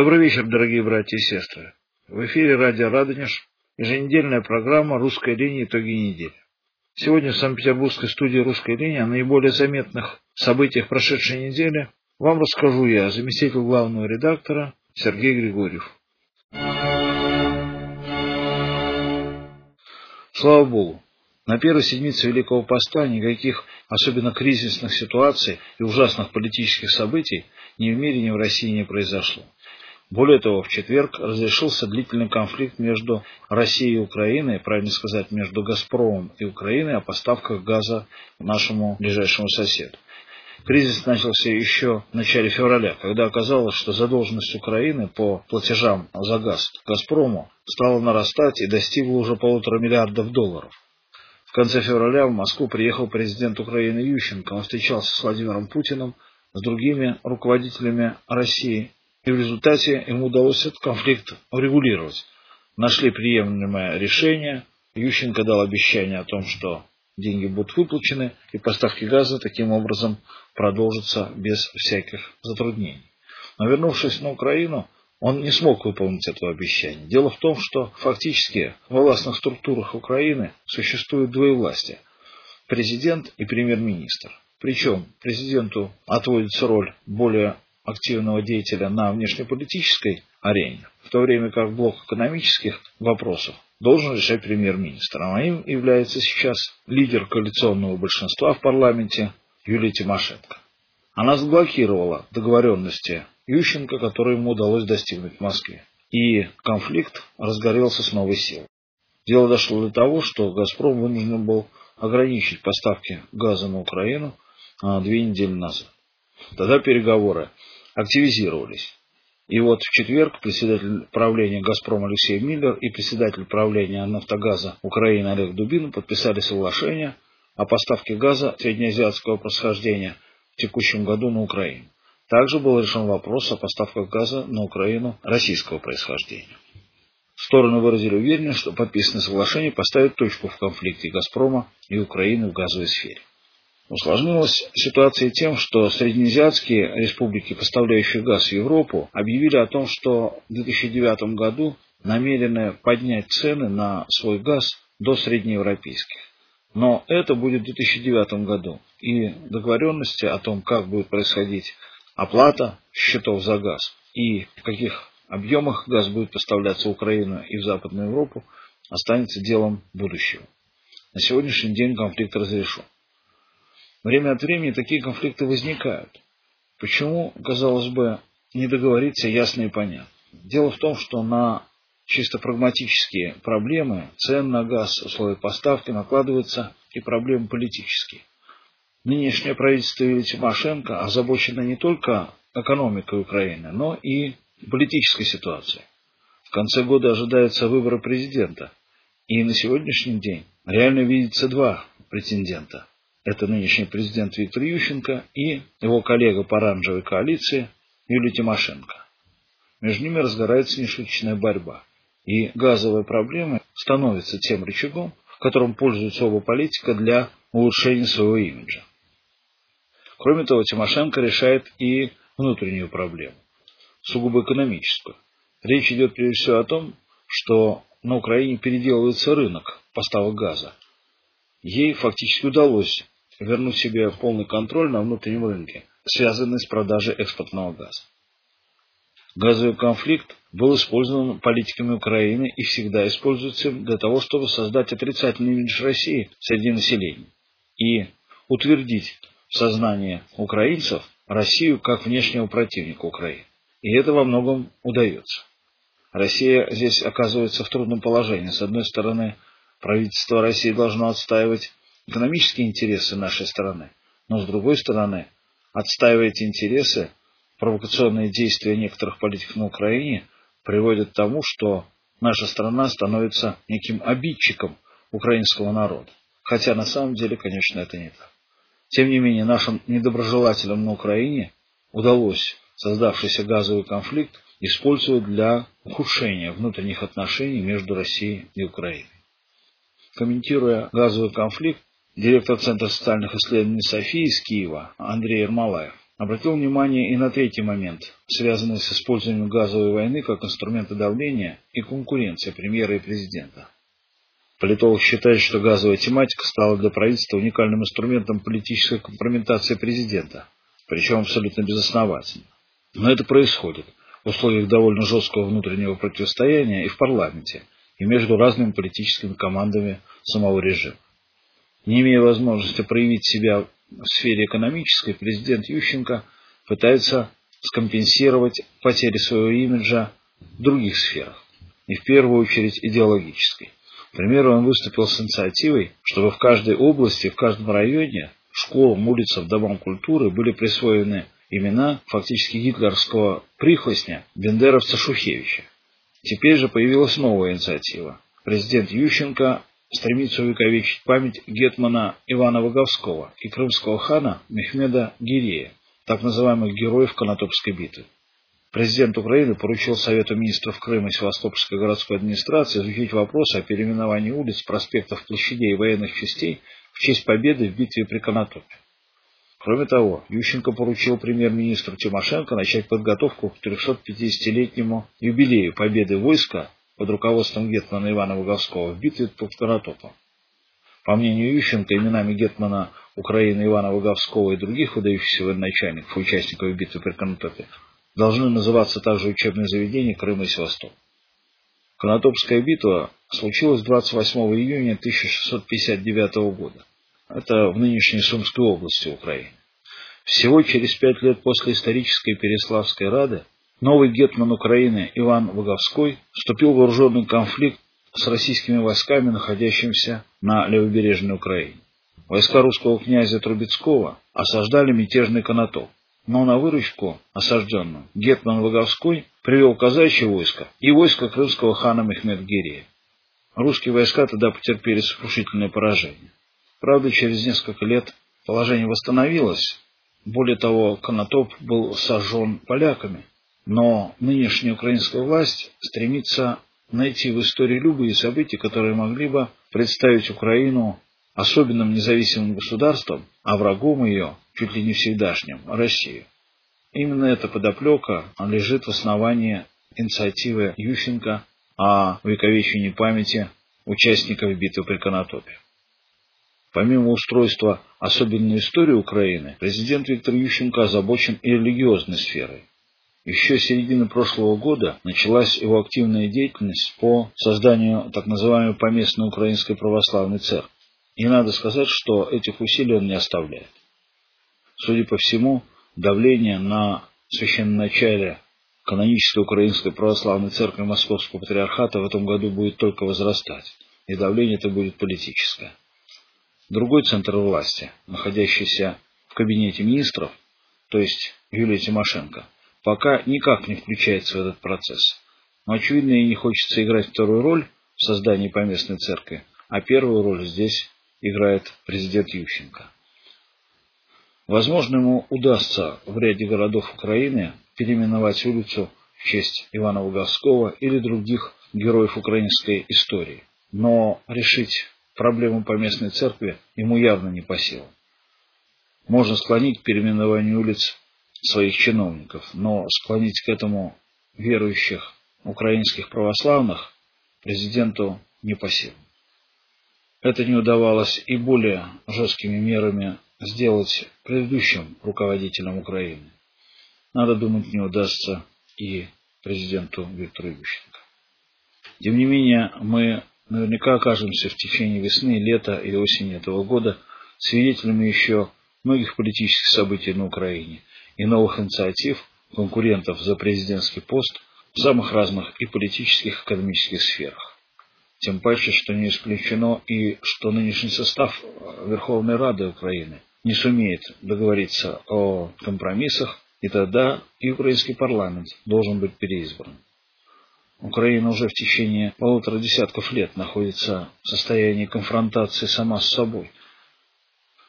Добрый вечер, дорогие братья и сестры. В эфире радио «Радонеж» еженедельная программа «Русская линия. Итоги недели». Сегодня в Санкт-Петербургской студии «Русской линии» о наиболее заметных событиях прошедшей недели вам расскажу я, заместитель главного редактора Сергей Григорьев. Слава Богу, на первой седмице Великого Поста никаких особенно кризисных ситуаций и ужасных политических событий ни в мире, ни в России не произошло. Более того, в четверг разрешился длительный конфликт между Россией и Украиной, правильно сказать, между «Газпромом» и Украиной о поставках газа нашему ближайшему соседу. Кризис начался еще в начале февраля, когда оказалось, что задолженность Украины по платежам за газ «Газпрому» стала нарастать и достигла уже полутора миллиардов долларов. В конце февраля в Москву приехал президент Украины Ющенко. Он встречался с Владимиром Путиным, с другими руководителями России и в результате ему удалось этот конфликт урегулировать. Нашли приемлемое решение. Ющенко дал обещание о том, что деньги будут выплачены, и поставки газа таким образом продолжатся без всяких затруднений. Но вернувшись на Украину, он не смог выполнить этого обещания. Дело в том, что фактически в властных структурах Украины существует двоевластие – президент и премьер-министр. Причем президенту отводится роль более активного деятеля на внешнеполитической арене, в то время как блок экономических вопросов должен решать премьер-министр. А им является сейчас лидер коалиционного большинства в парламенте Юлия Тимошенко. Она заблокировала договоренности Ющенко, которые ему удалось достигнуть в Москве. И конфликт разгорелся с новой силой. Дело дошло до того, что «Газпром» вынужден был ограничить поставки газа на Украину а, две недели назад. Тогда переговоры активизировались. И вот в четверг председатель правления «Газпром» Алексей Миллер и председатель правления «Нафтогаза» Украины Олег Дубин подписали соглашение о поставке газа среднеазиатского происхождения в текущем году на Украину. Также был решен вопрос о поставках газа на Украину российского происхождения. Стороны выразили уверенность, что подписанное соглашение поставит точку в конфликте «Газпрома» и Украины в газовой сфере. Усложнилась ситуация тем, что среднеазиатские республики, поставляющие газ в Европу, объявили о том, что в 2009 году намерены поднять цены на свой газ до среднеевропейских. Но это будет в 2009 году. И договоренности о том, как будет происходить оплата счетов за газ и в каких объемах газ будет поставляться в Украину и в Западную Европу, останется делом будущего. На сегодняшний день конфликт разрешен. Время от времени такие конфликты возникают. Почему, казалось бы, не договориться ясно и понятно? Дело в том, что на чисто прагматические проблемы, цен на газ, условия поставки накладываются и проблемы политические. Нынешнее правительство Юлии Тимошенко озабочено не только экономикой Украины, но и политической ситуацией. В конце года ожидаются выборы президента. И на сегодняшний день реально видится два претендента. Это нынешний президент Виктор Ющенко и его коллега по оранжевой коалиции Юлия Тимошенко. Между ними разгорается нешуточная борьба. И газовая проблема становится тем рычагом, которым пользуются оба политика для улучшения своего имиджа. Кроме того, Тимошенко решает и внутреннюю проблему, сугубо экономическую. Речь идет прежде всего о том, что на Украине переделывается рынок поставок газа. Ей фактически удалось вернуть себе полный контроль на внутреннем рынке, связанный с продажей экспортного газа. Газовый конфликт был использован политиками Украины и всегда используется для того, чтобы создать отрицательный имидж России среди населения и утвердить в сознании украинцев Россию как внешнего противника Украины. И это во многом удается. Россия здесь оказывается в трудном положении. С одной стороны, правительство России должно отстаивать экономические интересы нашей страны, но с другой стороны отстаивать интересы, провокационные действия некоторых политиков на Украине приводят к тому, что наша страна становится неким обидчиком украинского народа. Хотя на самом деле, конечно, это не так. Тем не менее, нашим недоброжелателям на Украине удалось создавшийся газовый конфликт использовать для ухудшения внутренних отношений между Россией и Украиной. Комментируя газовый конфликт, директор Центра социальных исследований Софии из Киева Андрей Ермолаев обратил внимание и на третий момент, связанный с использованием газовой войны как инструмента давления и конкуренции премьера и президента. Политолог считает, что газовая тематика стала для правительства уникальным инструментом политической компрометации президента, причем абсолютно безосновательно. Но это происходит в условиях довольно жесткого внутреннего противостояния и в парламенте, и между разными политическими командами самого режима. Не имея возможности проявить себя в сфере экономической, президент Ющенко пытается скомпенсировать потери своего имиджа в других сферах, и в первую очередь идеологической. К примеру, он выступил с инициативой, чтобы в каждой области, в каждом районе, школам, улицам, домам культуры были присвоены имена фактически гитлерского прихвостня Бендеровца Шухевича. Теперь же появилась новая инициатива. Президент Ющенко стремится увековечить память гетмана Ивана Воговского и крымского хана Мехмеда Гирея, так называемых героев Конотопской битвы. Президент Украины поручил Совету министров Крыма и Севастопольской городской администрации изучить вопрос о переименовании улиц, проспектов, площадей и военных частей в честь победы в битве при Конотопе. Кроме того, Ющенко поручил премьер-министру Тимошенко начать подготовку к 350-летнему юбилею победы войска под руководством Гетмана Ивана Воговского в битве под Конотопом. По мнению Ющенко, именами Гетмана Украины Ивана Воговского и других выдающихся военачальников, участников битвы при Конотопе, должны называться также учебные заведения Крыма и Севастополя. Конотопская битва случилась 28 июня 1659 года. Это в нынешней Сумской области Украины. Всего через пять лет после исторической Переславской Рады новый гетман Украины Иван Воговской вступил в вооруженный конфликт с российскими войсками, находящимися на левобережной Украине. Войска русского князя Трубецкого осаждали мятежный Конотоп но на выручку осажденным Гетман Воговской привел казачье войско и войско крымского хана Мехмед-Гирия. Русские войска тогда потерпели сокрушительное поражение. Правда, через несколько лет положение восстановилось. Более того, Конотоп был сожжен поляками. Но нынешняя украинская власть стремится найти в истории любые события, которые могли бы представить Украину особенным независимым государством, а врагом ее чуть ли не всегдашним, Россию. Именно эта подоплека лежит в основании инициативы Ющенко о увековечении памяти участников битвы при Конотопе. Помимо устройства особенной истории Украины, президент Виктор Ющенко озабочен и религиозной сферой. Еще с середины прошлого года началась его активная деятельность по созданию так называемой поместной украинской православной церкви. И надо сказать, что этих усилий он не оставляет. Судя по всему, давление на священноначале канонической Украинской Православной Церкви Московского Патриархата в этом году будет только возрастать, и давление это будет политическое. Другой центр власти, находящийся в кабинете министров, то есть Юлия Тимошенко, пока никак не включается в этот процесс. Но, очевидно, ей не хочется играть вторую роль в создании поместной церкви, а первую роль здесь играет президент Ющенко. Возможно, ему удастся в ряде городов Украины переименовать улицу в честь Ивана Воговского или других героев украинской истории. Но решить проблему поместной церкви ему явно не по силам. Можно склонить к переименованию улиц своих чиновников, но склонить к этому верующих украинских православных президенту не по силам. Это не удавалось и более жесткими мерами сделать предыдущим руководителем Украины. Надо думать, не удастся и президенту Виктору Ющенко. Тем не менее, мы наверняка окажемся в течение весны, лета и осени этого года свидетелями еще многих политических событий на Украине и новых инициатив конкурентов за президентский пост в самых разных и политических, и экономических сферах. Тем паче, что не исключено и что нынешний состав Верховной Рады Украины не сумеет договориться о компромиссах, и тогда и украинский парламент должен быть переизбран. Украина уже в течение полутора десятков лет находится в состоянии конфронтации сама с собой.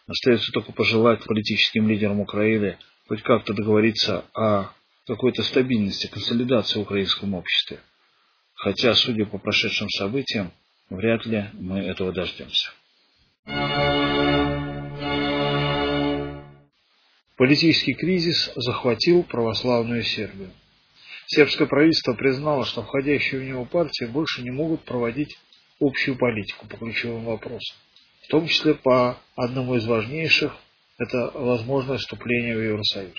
Остается только пожелать политическим лидерам Украины хоть как-то договориться о какой-то стабильности, консолидации в украинском обществе. Хотя, судя по прошедшим событиям, вряд ли мы этого дождемся. Политический кризис захватил православную Сербию. Сербское правительство признало, что входящие в него партии больше не могут проводить общую политику по ключевым вопросам, в том числе по одному из важнейших – это возможность вступления в Евросоюз.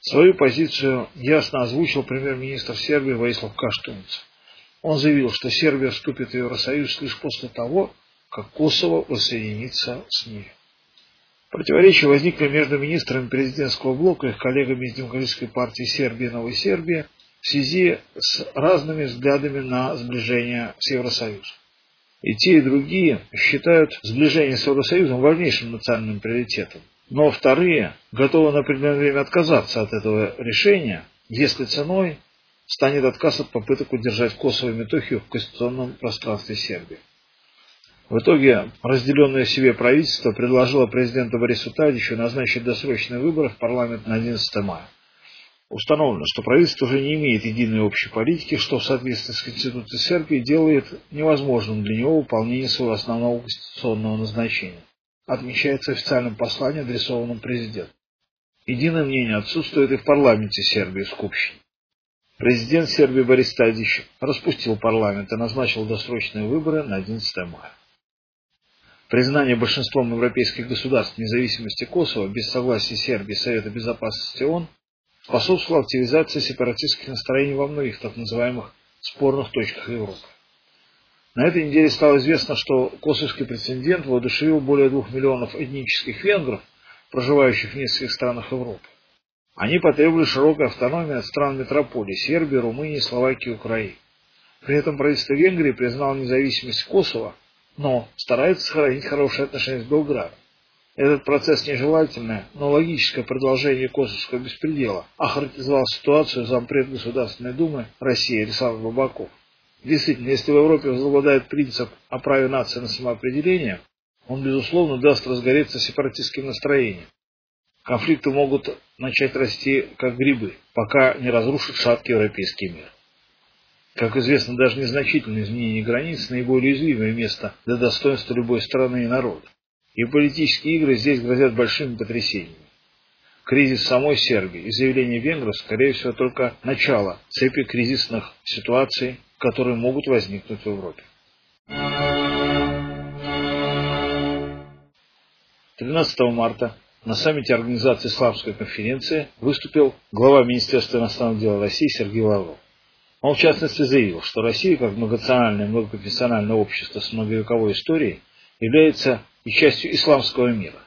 Свою позицию ясно озвучил премьер-министр Сербии Ваислав Каштуниц. Он заявил, что Сербия вступит в Евросоюз лишь после того, как Косово воссоединится с ней. Противоречия возникли между министрами президентского блока и их коллегами из Демократической партии Сербии и Новой Сербии в связи с разными взглядами на сближение с Евросоюзом. И те, и другие считают сближение с Евросоюзом важнейшим национальным приоритетом. Но вторые готовы на определенное время отказаться от этого решения, если ценой станет отказ от попыток удержать Косово и Метохию в конституционном пространстве Сербии. В итоге разделенное себе правительство предложило президенту Борису Тадичу назначить досрочные выборы в парламент на 11 мая. Установлено, что правительство уже не имеет единой общей политики, что в соответствии с Конституцией Сербии делает невозможным для него выполнение своего основного конституционного назначения. Отмечается в официальном послании, адресованном президенту. Единое мнение отсутствует и в парламенте Сербии в Скупщине. Президент Сербии Борис Тадич распустил парламент и назначил досрочные выборы на 11 мая. Признание большинством европейских государств независимости Косово без согласия Сербии Совета Безопасности ООН способствовало активизации сепаратистских настроений во многих так называемых спорных точках Европы. На этой неделе стало известно, что косовский прецедент воодушевил более двух миллионов этнических венгров, проживающих в нескольких странах Европы. Они потребовали широкой автономии от стран метрополии Сербии, Румынии, Словакии Украины. При этом правительство Венгрии признало независимость Косово но старается сохранить хорошие отношения с Белградом. Этот процесс нежелательное, но логическое продолжение косовского беспредела охарактеризовал ситуацию зампред Государственной Думы России Александр Бабаков. Действительно, если в Европе возобладает принцип о праве нации на самоопределение, он, безусловно, даст разгореться сепаратистским настроением. Конфликты могут начать расти как грибы, пока не разрушат шаткий европейский мир. Как известно, даже незначительное изменение границ – наиболее уязвимое место для достоинства любой страны и народа. И политические игры здесь грозят большими потрясениями. Кризис самой Сербии и заявление венгров, скорее всего, только начало цепи кризисных ситуаций, которые могут возникнуть в Европе. 13 марта на саммите Организации Славской конференции выступил глава Министерства иностранных дел России Сергей Лавров. Он, в частности, заявил, что Россия, как многонациональное многоконфессиональное общество с многовековой историей, является и частью исламского мира.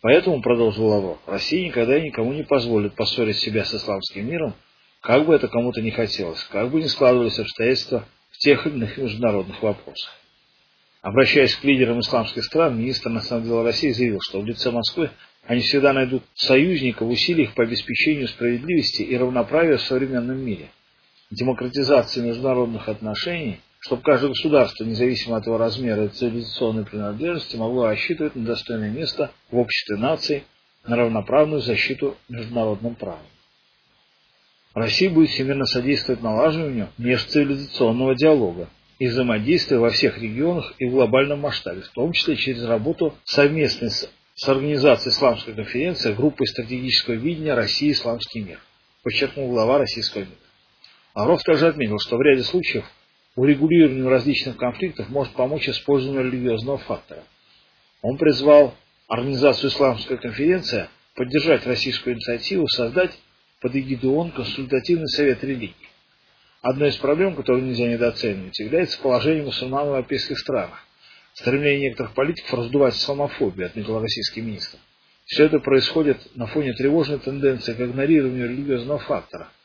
Поэтому, продолжил Лавров, Россия никогда и никому не позволит поссорить себя с исламским миром, как бы это кому-то не хотелось, как бы ни складывались обстоятельства в тех или иных международных вопросах. Обращаясь к лидерам исламских стран, министр иностранных дел России заявил, что в лице Москвы они всегда найдут союзника в усилиях по обеспечению справедливости и равноправия в современном мире – демократизации международных отношений, чтобы каждое государство, независимо от его размера и цивилизационной принадлежности, могло рассчитывать на достойное место в обществе наций, на равноправную защиту международным правом. Россия будет всемирно содействовать налаживанию межцивилизационного диалога и взаимодействия во всех регионах и в глобальном масштабе, в том числе через работу совместной с, с Организацией Исламской конференции группой стратегического видения России и Исламский мир, подчеркнул глава российского мира. Лавров также отметил, что в ряде случаев урегулированию различных конфликтов может помочь использование религиозного фактора. Он призвал Организацию Исламская конференция поддержать российскую инициативу создать под эгиду ООН консультативный совет религий. Одной из проблем, которую нельзя недооценивать, является положение мусульман в европейских странах. Стремление некоторых политиков раздувать исламофобию, отметил российский министр. Все это происходит на фоне тревожной тенденции к игнорированию религиозного фактора –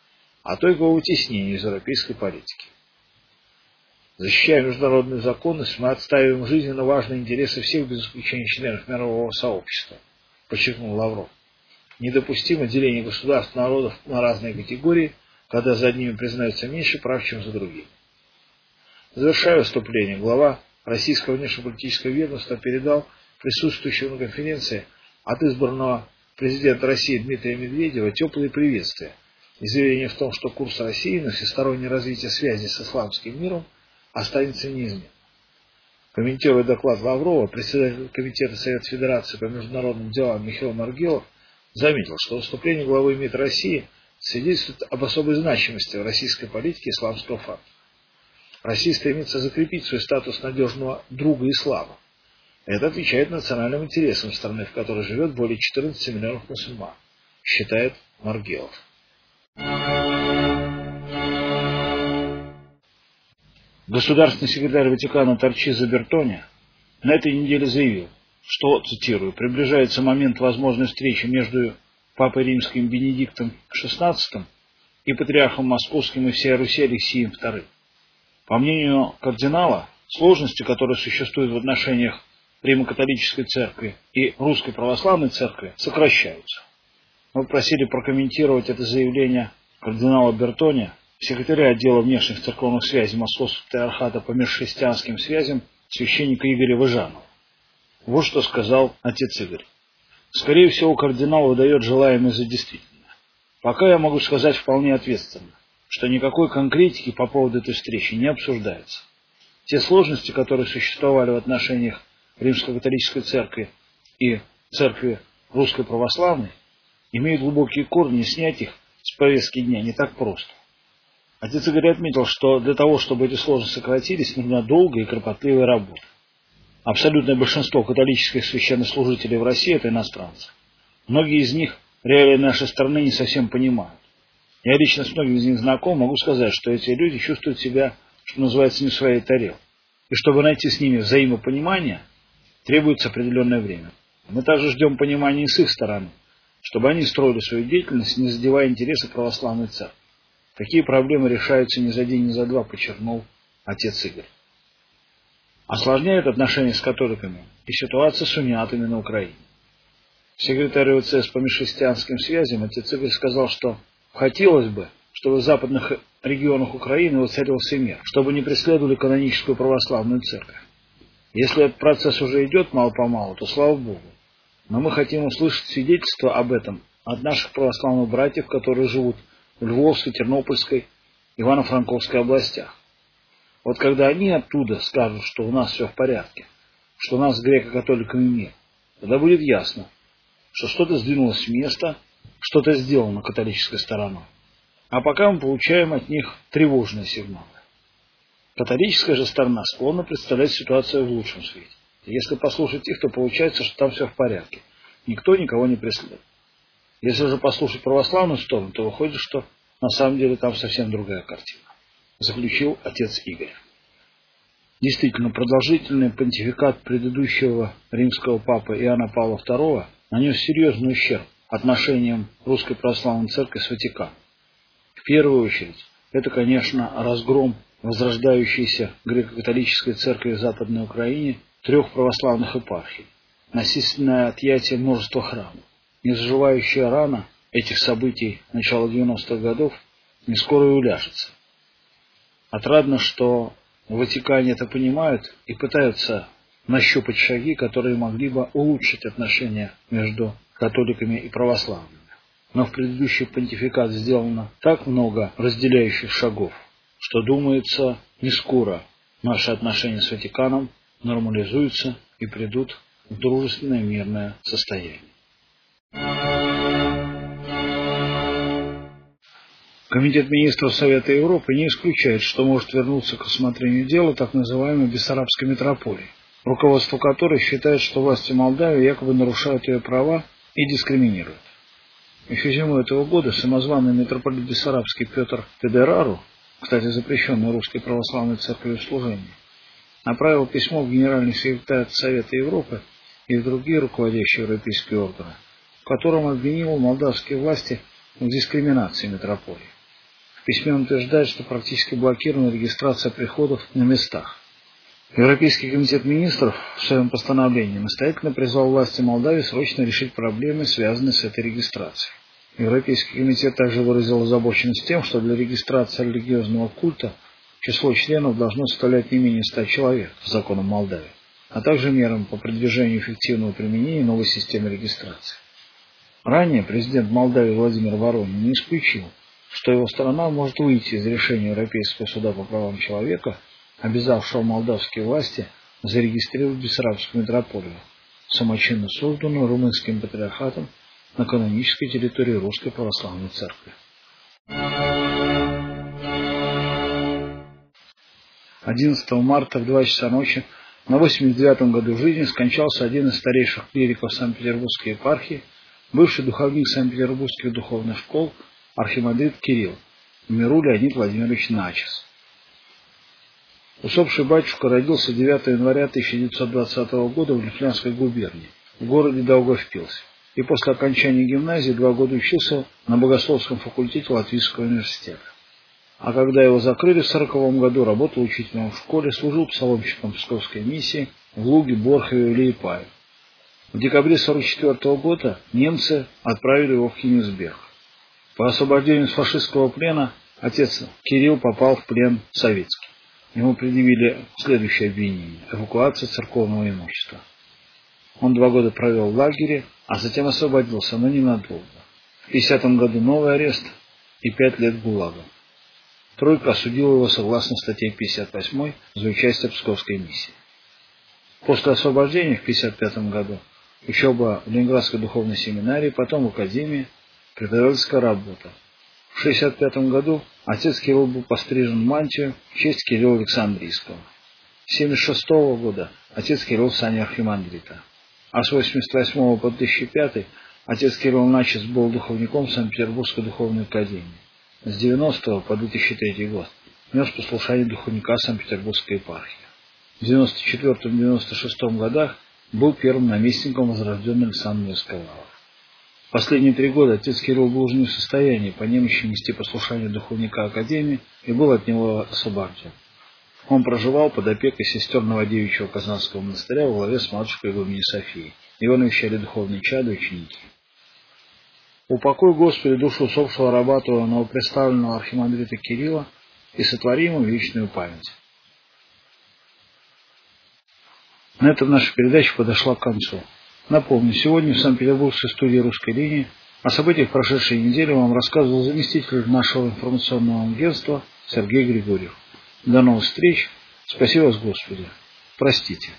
а то и к вытеснению из европейской политики. Защищая международную законность, мы отстаиваем жизненно важные интересы всех без исключения членов мирового сообщества, подчеркнул Лавров. Недопустимо деление государств народов на разные категории, когда за одними признается меньше прав, чем за другими. Завершая выступление, глава российского внешнеполитического ведомства передал присутствующим на конференции от избранного президента России Дмитрия Медведева теплые приветствия – и заявление в том, что курс России на всестороннее развитие связи с исламским миром останется неизменным. Комментируя доклад Лаврова, председатель Комитета Совета Федерации по международным делам Михаил Маргелов заметил, что выступление главы МИД России свидетельствует об особой значимости в российской политике исламского факта. Россия стремится закрепить свой статус надежного друга ислама. Это отвечает национальным интересам страны, в которой живет более 14 миллионов мусульман, считает Маргелов. Государственный секретарь Ватикана Торчизо Бертони на этой неделе заявил, что, цитирую, приближается момент возможной встречи между Папой Римским Бенедиктом XVI и Патриархом Московским и всей Руси Алексеем II. По мнению кардинала, сложности, которые существуют в отношениях Римо-католической церкви и Русской православной церкви, сокращаются. Мы просили прокомментировать это заявление кардинала Бертони секретаря отдела внешних церковных связей Московского патриархата по межхристианским связям священника Игоря Выжанова. Вот что сказал отец Игорь. Скорее всего, кардинал выдает желаемое за действительное. Пока я могу сказать вполне ответственно, что никакой конкретики по поводу этой встречи не обсуждается. Те сложности, которые существовали в отношениях Римской католической церкви и церкви русской православной, имеют глубокие корни, и снять их с повестки дня не так просто. Отец Игорь отметил, что для того, чтобы эти сложности сократились, нужна долгая и кропотливая работа. Абсолютное большинство католических священнослужителей в России – это иностранцы. Многие из них реалии нашей страны не совсем понимают. Я лично с многими из них знаком, могу сказать, что эти люди чувствуют себя, что называется, не в своей тарелке. И чтобы найти с ними взаимопонимание, требуется определенное время. Мы также ждем понимания с их стороны, чтобы они строили свою деятельность, не задевая интересы православной церкви. Такие проблемы решаются не за день, не за два, подчеркнул отец Игорь. Осложняет отношения с католиками и ситуация с униатами на Украине. Секретарь ОЦС по межхристианским связям отец Игорь сказал, что хотелось бы, чтобы в западных регионах Украины воцарился мир, чтобы не преследовали каноническую православную церковь. Если этот процесс уже идет мало-помалу, то слава Богу. Но мы хотим услышать свидетельство об этом от наших православных братьев, которые живут Львовской, Тернопольской, Ивано-Франковской областях. Вот когда они оттуда скажут, что у нас все в порядке, что нас греко-католиками мир, тогда будет ясно, что что-то сдвинулось с места, что-то сделано католической стороной. А пока мы получаем от них тревожные сигналы. Католическая же сторона склонна представлять ситуацию в лучшем свете. Если послушать их, то получается, что там все в порядке. Никто никого не преследует. Если же послушать православную сторону, то выходит, что на самом деле там совсем другая картина. Заключил отец Игорь. Действительно, продолжительный понтификат предыдущего римского папы Иоанна Павла II нанес серьезный ущерб отношениям Русской Православной Церкви с Ватиканом. В первую очередь, это, конечно, разгром возрождающейся греко-католической церкви в Западной Украине трех православных епархий, насильственное отъятие множества храмов. Незаживающая рана этих событий начала 90-х годов не скоро и уляжется. Отрадно, что в Ватикане это понимают и пытаются нащупать шаги, которые могли бы улучшить отношения между католиками и православными. Но в предыдущий понтификат сделано так много разделяющих шагов, что, думается, не скоро наши отношения с Ватиканом нормализуются и придут в дружественное мирное состояние. Комитет министров Совета Европы не исключает, что может вернуться к рассмотрению дела так называемой Бессарабской метрополии, руководство которой считает, что власти Молдавии якобы нарушают ее права и дискриминируют. Еще зимой этого года самозваный митрополит Бессарабский Петр Федерару, кстати, запрещенный Русской Православной Церковью в служении, направил письмо в Генеральный секретарь Совета Европы и в другие руководящие европейские органы, котором обвинил молдавские власти в дискриминации метрополии письме он утверждает, что практически блокирована регистрация приходов на местах. Европейский комитет министров в своем постановлении настоятельно призвал власти Молдавии срочно решить проблемы, связанные с этой регистрацией. Европейский комитет также выразил озабоченность тем, что для регистрации религиозного культа число членов должно составлять не менее 100 человек по законам Молдавии, а также мерам по продвижению эффективного применения новой системы регистрации. Ранее президент Молдавии Владимир Воронин не исключил, что его страна может выйти из решения Европейского суда по правам человека, обязавшего молдавские власти зарегистрировать Бессарабскую метрополию, самочинно созданную румынским патриархатом на канонической территории Русской Православной Церкви. 11 марта в 2 часа ночи на 89 году жизни скончался один из старейших клириков Санкт-Петербургской епархии, бывший духовник Санкт-Петербургских духовных школ, архимандрит Кирилл, в миру Леонид Владимирович Начес. Усопший батюшка родился 9 января 1920 года в Лифлянской губернии, в городе Долгопилсе, и после окончания гимназии два года учился на богословском факультете Латвийского университета. А когда его закрыли в сороковом году, работал учителем в школе, служил псаломщиком Псковской миссии в Луге, Борхове и Лиепае. В декабре 1944 года немцы отправили его в Кенигсберг. По освобождению с фашистского плена отец Кирилл попал в плен советский. Ему предъявили следующее обвинение – эвакуация церковного имущества. Он два года провел в лагере, а затем освободился, но ненадолго. В 50 году новый арест и пять лет ГУЛАГа. Тройка осудила его согласно статье 58 за участие в Псковской миссии. После освобождения в 1955 году учеба в Ленинградской духовной семинарии, потом в Академии, преподавательская работа. В 1965 году отец Кирилл был пострижен в мантию в честь Кирилла Александрийского. С 1976 года отец Кирилл в сане архимандрита. А с 1988 по 2005 отец Кирилл Начес был духовником Санкт-Петербургской духовной академии с 90 по 2003 год нес послушание духовника Санкт-Петербургской епархии. В 94-96 годах был первым наместником возрожденной Александровской лавры. Последние три года отец Кирилл был уже не в состоянии по немощи нести послушание духовника Академии и был от него освобожден. Он проживал под опекой сестер Новодевичьего Казанского монастыря во главе с матушкой его имени Софии. Его навещали духовные чады ученики. Упокой, Господи, душу усопшего раба Твоего, новопредставленного архимандрита Кирилла, и сотвори ему вечную память. На этом наша передача подошла к концу. Напомню, сегодня в Санкт-Петербургской студии «Русской линии» о событиях прошедшей недели вам рассказывал заместитель нашего информационного агентства Сергей Григорьев. До новых встреч. Спасибо вас, Господи. Простите.